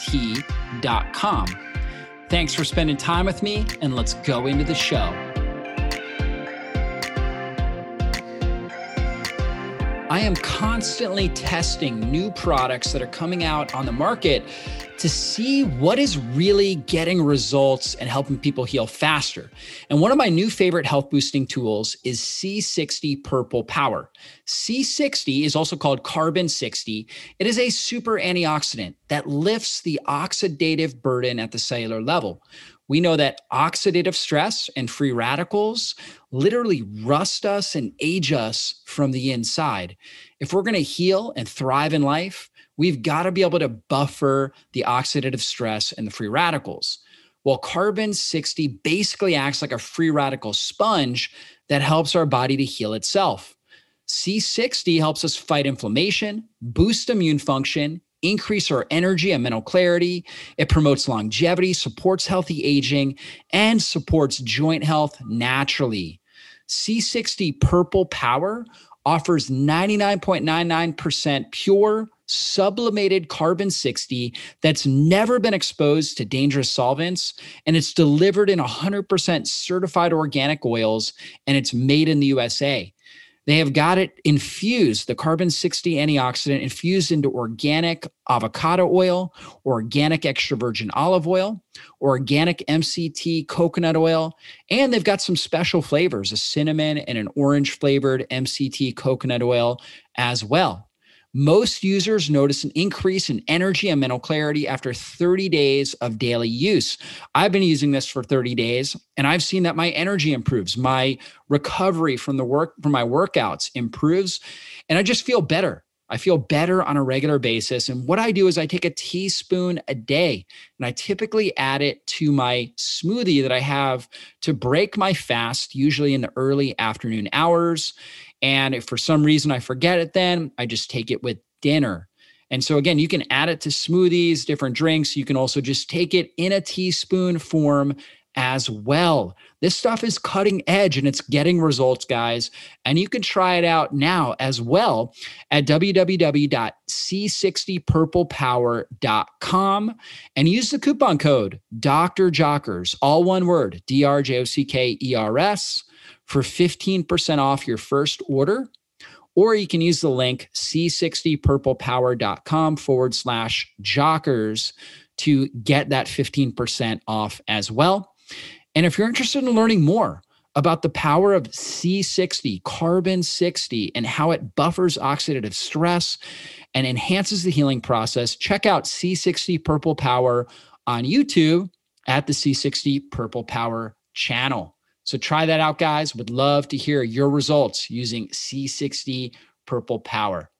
T.com. Thanks for spending time with me, and let's go into the show. I am constantly testing new products that are coming out on the market to see what is really getting results and helping people heal faster. And one of my new favorite health boosting tools is C60 Purple Power. C60 is also called Carbon 60. It is a super antioxidant that lifts the oxidative burden at the cellular level. We know that oxidative stress and free radicals literally rust us and age us from the inside. If we're going to heal and thrive in life, we've got to be able to buffer the oxidative stress and the free radicals. Well, carbon 60 basically acts like a free radical sponge that helps our body to heal itself. C60 helps us fight inflammation, boost immune function, increase our energy and mental clarity. It promotes longevity, supports healthy aging, and supports joint health naturally. C60 Purple Power offers 99.99% pure sublimated carbon 60 that's never been exposed to dangerous solvents and it's delivered in 100% certified organic oils and it's made in the USA. They have got it infused, the carbon 60 antioxidant infused into organic avocado oil, organic extra virgin olive oil, organic MCT coconut oil, and they've got some special flavors, a cinnamon and an orange flavored MCT coconut oil as well. Most users notice an increase in energy and mental clarity after 30 days of daily use. I've been using this for 30 days and I've seen that my energy improves, my recovery from the work from my workouts improves, and I just feel better. I feel better on a regular basis. And what I do is I take a teaspoon a day and I typically add it to my smoothie that I have to break my fast, usually in the early afternoon hours. And if for some reason I forget it, then I just take it with dinner. And so, again, you can add it to smoothies, different drinks. You can also just take it in a teaspoon form as well. This stuff is cutting edge and it's getting results, guys. And you can try it out now as well at www.c60purplepower.com and use the coupon code Dr. Jockers, all one word, D R J O C K E R S for 15% off your first order. Or you can use the link c60purplepower.com forward slash jockers to get that 15% off as well. And if you're interested in learning more about the power of C60, carbon 60, and how it buffers oxidative stress and enhances the healing process, check out C60 Purple Power on YouTube at the C60 Purple Power channel. So try that out, guys. Would love to hear your results using C60 Purple Power.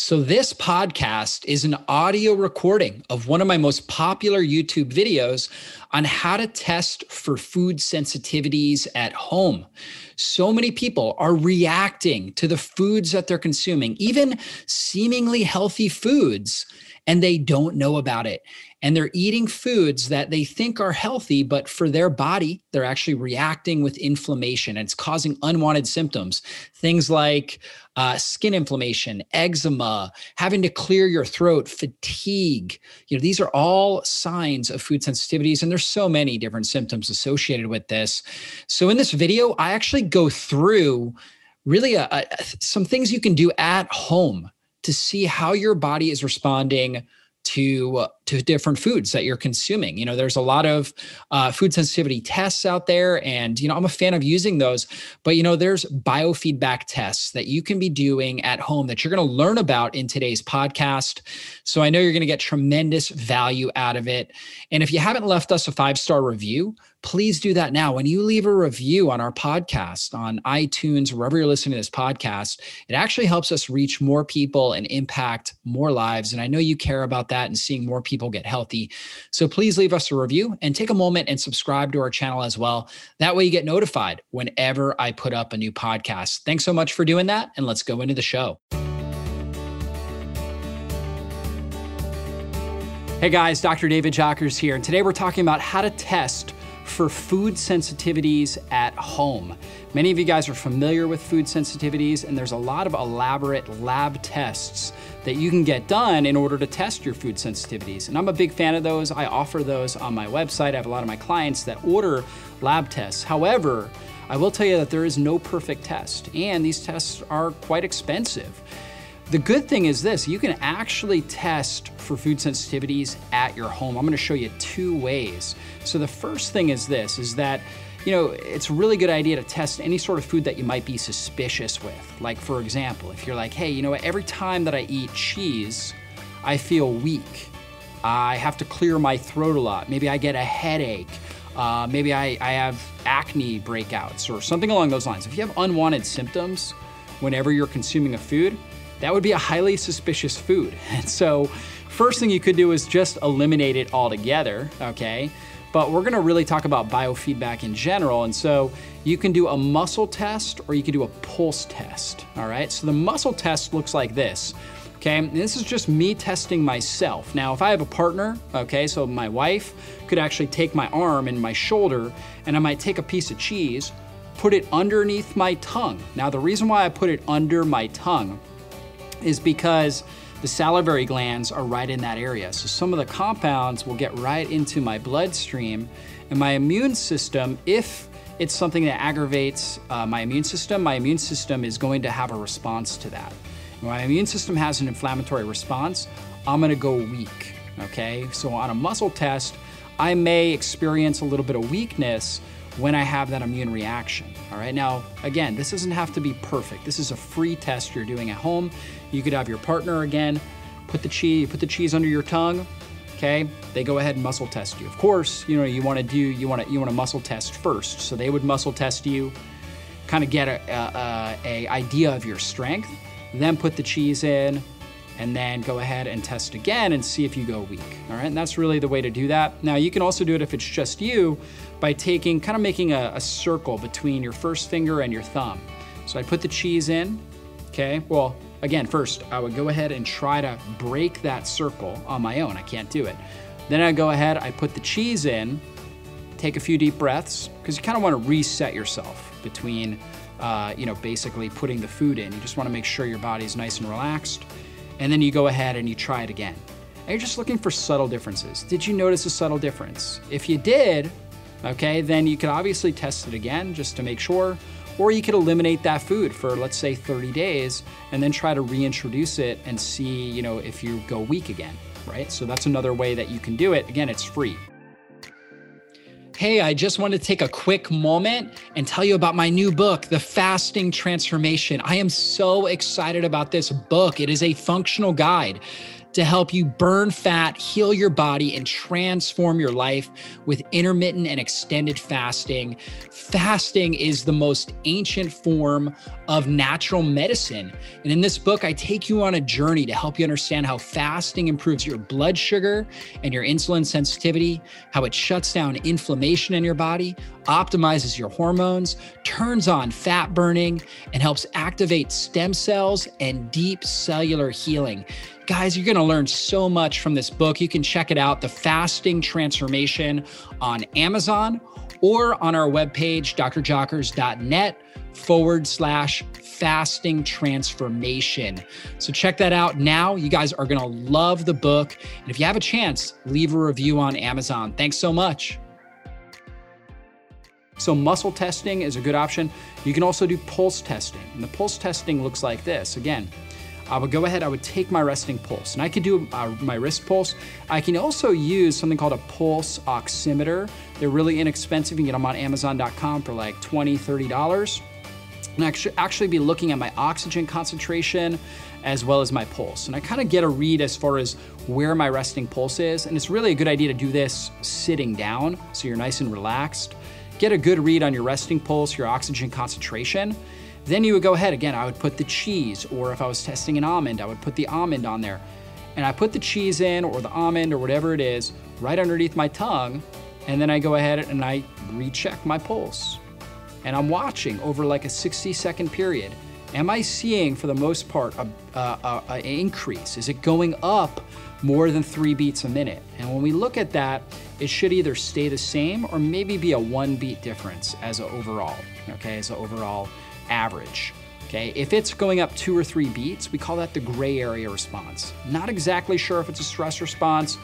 So, this podcast is an audio recording of one of my most popular YouTube videos on how to test for food sensitivities at home. So many people are reacting to the foods that they're consuming, even seemingly healthy foods, and they don't know about it and they're eating foods that they think are healthy, but for their body, they're actually reacting with inflammation and it's causing unwanted symptoms. Things like uh, skin inflammation, eczema, having to clear your throat, fatigue. You know, these are all signs of food sensitivities, and there's so many different symptoms associated with this. So in this video, I actually go through really a, a, some things you can do at home to see how your body is responding to to different foods that you're consuming. You know, there's a lot of uh, food sensitivity tests out there, and you know, I'm a fan of using those. But you know, there's biofeedback tests that you can be doing at home that you're going to learn about in today's podcast. So I know you're going to get tremendous value out of it. And if you haven't left us a five star review, please do that now. When you leave a review on our podcast, on iTunes, wherever you're listening to this podcast, it actually helps us reach more people and impact more lives. And I know you care about that and seeing more people get healthy. So please leave us a review and take a moment and subscribe to our channel as well. That way you get notified whenever I put up a new podcast. Thanks so much for doing that. And let's go into the show. Hey guys, Dr. David Jockers here. And today we're talking about how to test for food sensitivities at home. Many of you guys are familiar with food sensitivities, and there's a lot of elaborate lab tests that you can get done in order to test your food sensitivities. And I'm a big fan of those. I offer those on my website. I have a lot of my clients that order lab tests. However, I will tell you that there is no perfect test, and these tests are quite expensive. The good thing is this, you can actually test for food sensitivities at your home. I'm gonna show you two ways. So the first thing is this, is that you know, it's a really good idea to test any sort of food that you might be suspicious with. Like for example, if you're like, hey, you know what, every time that I eat cheese, I feel weak. I have to clear my throat a lot. Maybe I get a headache. Uh, maybe I, I have acne breakouts or something along those lines. If you have unwanted symptoms whenever you're consuming a food, that would be a highly suspicious food. And so, first thing you could do is just eliminate it altogether, okay? But we're gonna really talk about biofeedback in general. And so, you can do a muscle test or you can do a pulse test, all right? So, the muscle test looks like this. Okay, and this is just me testing myself. Now, if I have a partner, okay, so my wife could actually take my arm and my shoulder, and I might take a piece of cheese, put it underneath my tongue. Now, the reason why I put it under my tongue is because the salivary glands are right in that area. So some of the compounds will get right into my bloodstream, and my immune system, if it's something that aggravates uh, my immune system, my immune system is going to have a response to that. When my immune system has an inflammatory response, I'm gonna go weak, okay? So on a muscle test, I may experience a little bit of weakness when I have that immune reaction. All right, now again, this doesn't have to be perfect. This is a free test you're doing at home. You could have your partner again put the cheese, put the cheese under your tongue. Okay, they go ahead and muscle test you. Of course, you know you want to do you want to you want to muscle test first. So they would muscle test you, kind of get a, a, a idea of your strength, then put the cheese in, and then go ahead and test again and see if you go weak. All right, and that's really the way to do that. Now you can also do it if it's just you by taking, kind of making a, a circle between your first finger and your thumb. So I put the cheese in, okay? Well, again, first I would go ahead and try to break that circle on my own. I can't do it. Then I go ahead, I put the cheese in, take a few deep breaths, because you kind of want to reset yourself between, uh, you know, basically putting the food in. You just want to make sure your body's nice and relaxed. And then you go ahead and you try it again. And you're just looking for subtle differences. Did you notice a subtle difference? If you did, okay, then you could obviously test it again just to make sure. Or you could eliminate that food for let's say 30 days and then try to reintroduce it and see, you know, if you go weak again, right? So that's another way that you can do it. Again, it's free. Hey, I just wanted to take a quick moment and tell you about my new book, The Fasting Transformation. I am so excited about this book. It is a functional guide to help you burn fat, heal your body, and transform your life with intermittent and extended fasting. Fasting is the most ancient form of natural medicine. And in this book, I take you on a journey to help you understand how fasting improves your blood sugar and your insulin sensitivity, how it shuts down inflammation in your body, optimizes your hormones, turns on fat burning, and helps activate stem cells and deep cellular healing. Guys, you're going to learn so much from this book. You can check it out, The Fasting Transformation, on Amazon or on our webpage, drjockers.net forward slash fasting transformation. So check that out now. You guys are going to love the book. And if you have a chance, leave a review on Amazon. Thanks so much. So, muscle testing is a good option. You can also do pulse testing. And the pulse testing looks like this. Again, I would go ahead, I would take my resting pulse, and I could do uh, my wrist pulse. I can also use something called a pulse oximeter. They're really inexpensive. You can get them on Amazon.com for like $20, $30. And actually, actually be looking at my oxygen concentration as well as my pulse. And I kind of get a read as far as where my resting pulse is. And it's really a good idea to do this sitting down so you're nice and relaxed. Get a good read on your resting pulse, your oxygen concentration. Then you would go ahead, again, I would put the cheese, or if I was testing an almond, I would put the almond on there. And I put the cheese in, or the almond, or whatever it is, right underneath my tongue. And then I go ahead and I recheck my pulse. And I'm watching over like a 60 second period. Am I seeing, for the most part, a, a, a, increase? Is it going up more than three beats a minute? And when we look at that, it should either stay the same or maybe be a one beat difference as an overall, okay, as an overall average. Okay, if it's going up two or three beats, we call that the gray area response. Not exactly sure if it's a stress response.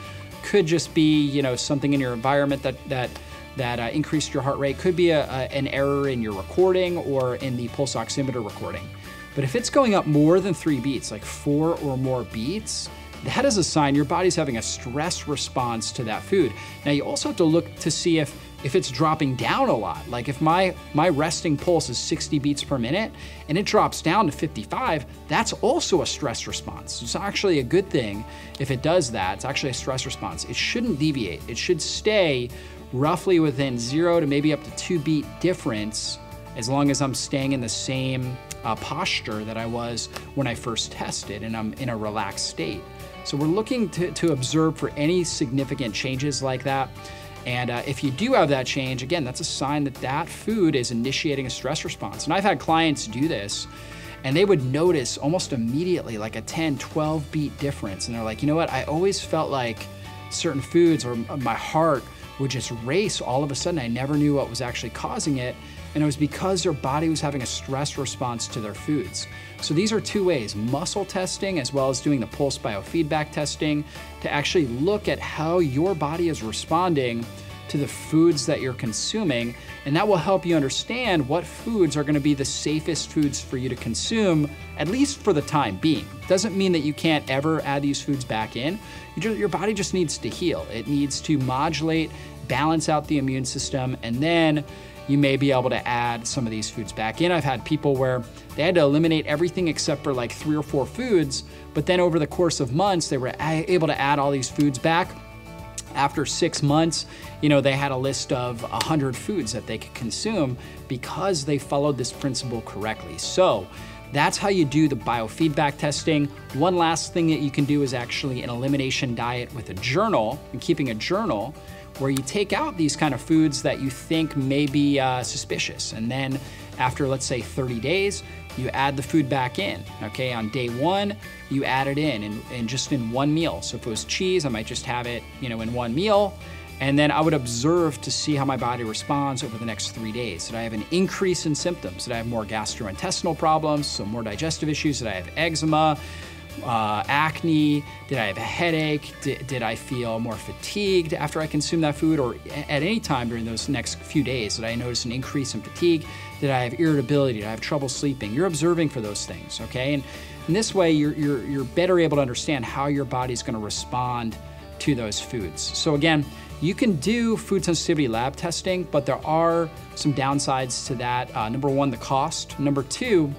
Could just be, you know, something in your environment that that that uh, increased your heart rate. Could be a, a, an error in your recording or in the pulse oximeter recording. But if it's going up more than three beats, like four or more beats, that is a sign your body's having a stress response to that food. Now you also have to look to see if if it's dropping down a lot. Like if my my resting pulse is 60 beats per minute and it drops down to 55, that's also a stress response. It's actually a good thing if it does that. It's actually a stress response. It shouldn't deviate. It should stay roughly within 0 to maybe up to 2 beat difference as long as I'm staying in the same uh, posture that I was when I first tested and I'm in a relaxed state. So we're looking to, to observe for any significant changes like that. And uh, if you do have that change, again, that's a sign that that food is initiating a stress response. And I've had clients do this and they would notice almost immediately like a 10, 12 beat difference. And they're like, you know what? I always felt like certain foods or my heart would just race all of a sudden. I never knew what was actually causing it. And it was because their body was having a stress response to their foods. So these are two ways muscle testing, as well as doing the pulse biofeedback testing, to actually look at how your body is responding to the foods that you're consuming. And that will help you understand what foods are going to be the safest foods for you to consume, at least for the time being. Doesn't mean that you can't ever add these foods back in. You just, your body just needs to heal, it needs to modulate, balance out the immune system, and then you may be able to add some of these foods back in. I've had people where they had to eliminate everything except for like three or four foods, but then over the course of months, they were able to add all these foods back. After six months, you know, they had a list of 100 foods that they could consume because they followed this principle correctly. So, that's how you do the biofeedback testing. One last thing that you can do is actually an elimination diet with a journal and keeping a journal where you take out these kind of foods that you think may be uh, suspicious. And then after, let's say, 30 days, you add the food back in. Okay, on day one, you add it in and, and just in one meal. So if it was cheese, I might just have it, you know, in one meal. And then I would observe to see how my body responds over the next three days. Did I have an increase in symptoms? Did I have more gastrointestinal problems, so more digestive issues? Did I have eczema? Uh, acne? Did I have a headache? Did, did I feel more fatigued after I consumed that food? Or at any time during those next few days, did I notice an increase in fatigue? Did I have irritability? Did I have trouble sleeping? You're observing for those things, okay? And in this way, you're, you're, you're better able to understand how your body's gonna respond to those foods. So again, you can do food sensitivity lab testing, but there are some downsides to that. Uh, number one, the cost. Number two,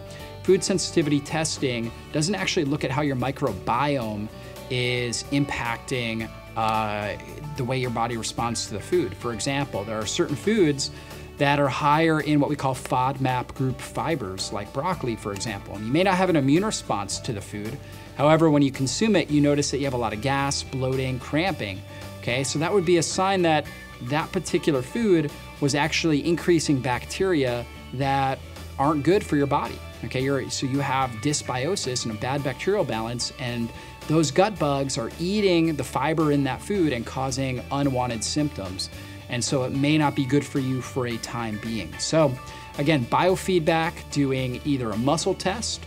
food sensitivity testing doesn't actually look at how your microbiome is impacting uh, the way your body responds to the food. For example, there are certain foods that are higher in what we call FODMAP group fibers, like broccoli, for example. And you may not have an immune response to the food. However, when you consume it, you notice that you have a lot of gas, bloating, cramping. Okay, so that would be a sign that that particular food was actually increasing bacteria that aren't good for your body. Okay, so you have dysbiosis and a bad bacterial balance, and those gut bugs are eating the fiber in that food and causing unwanted symptoms. And so it may not be good for you for a time being. So, again, biofeedback, doing either a muscle test,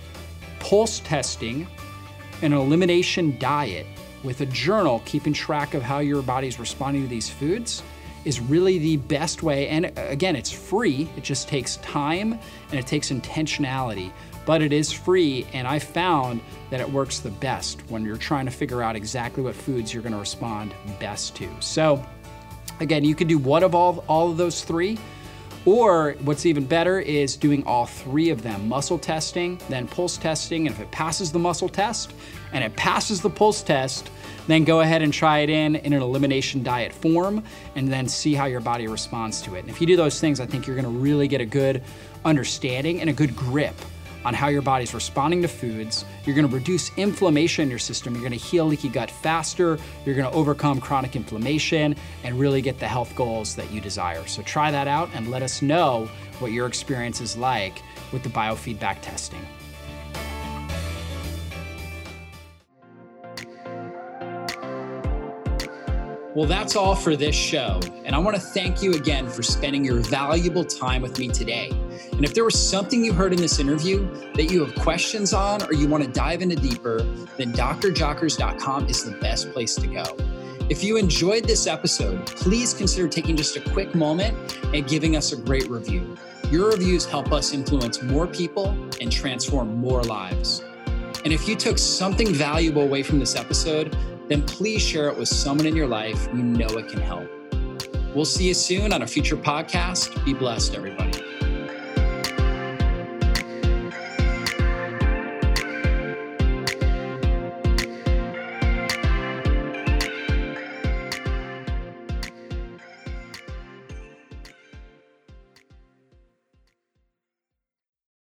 pulse testing, an elimination diet with a journal, keeping track of how your body's responding to these foods is really the best way. And again, it's free, it just takes time and it takes intentionality. but it is free. And I found that it works the best when you're trying to figure out exactly what foods you're going to respond best to. So, again, you could do one of all, all of those three. Or what's even better is doing all three of them muscle testing, then pulse testing. And if it passes the muscle test and it passes the pulse test, then go ahead and try it in in an elimination diet form and then see how your body responds to it. And if you do those things, I think you're gonna really get a good understanding and a good grip on how your body's responding to foods. You're gonna reduce inflammation in your system. You're gonna heal leaky gut faster. You're gonna overcome chronic inflammation and really get the health goals that you desire. So try that out and let us know what your experience is like with the biofeedback testing. Well, that's all for this show. And I want to thank you again for spending your valuable time with me today. And if there was something you heard in this interview that you have questions on or you want to dive into deeper, then drjockers.com is the best place to go. If you enjoyed this episode, please consider taking just a quick moment and giving us a great review. Your reviews help us influence more people and transform more lives. And if you took something valuable away from this episode, then please share it with someone in your life you know it can help. We'll see you soon on a future podcast. Be blessed, everybody.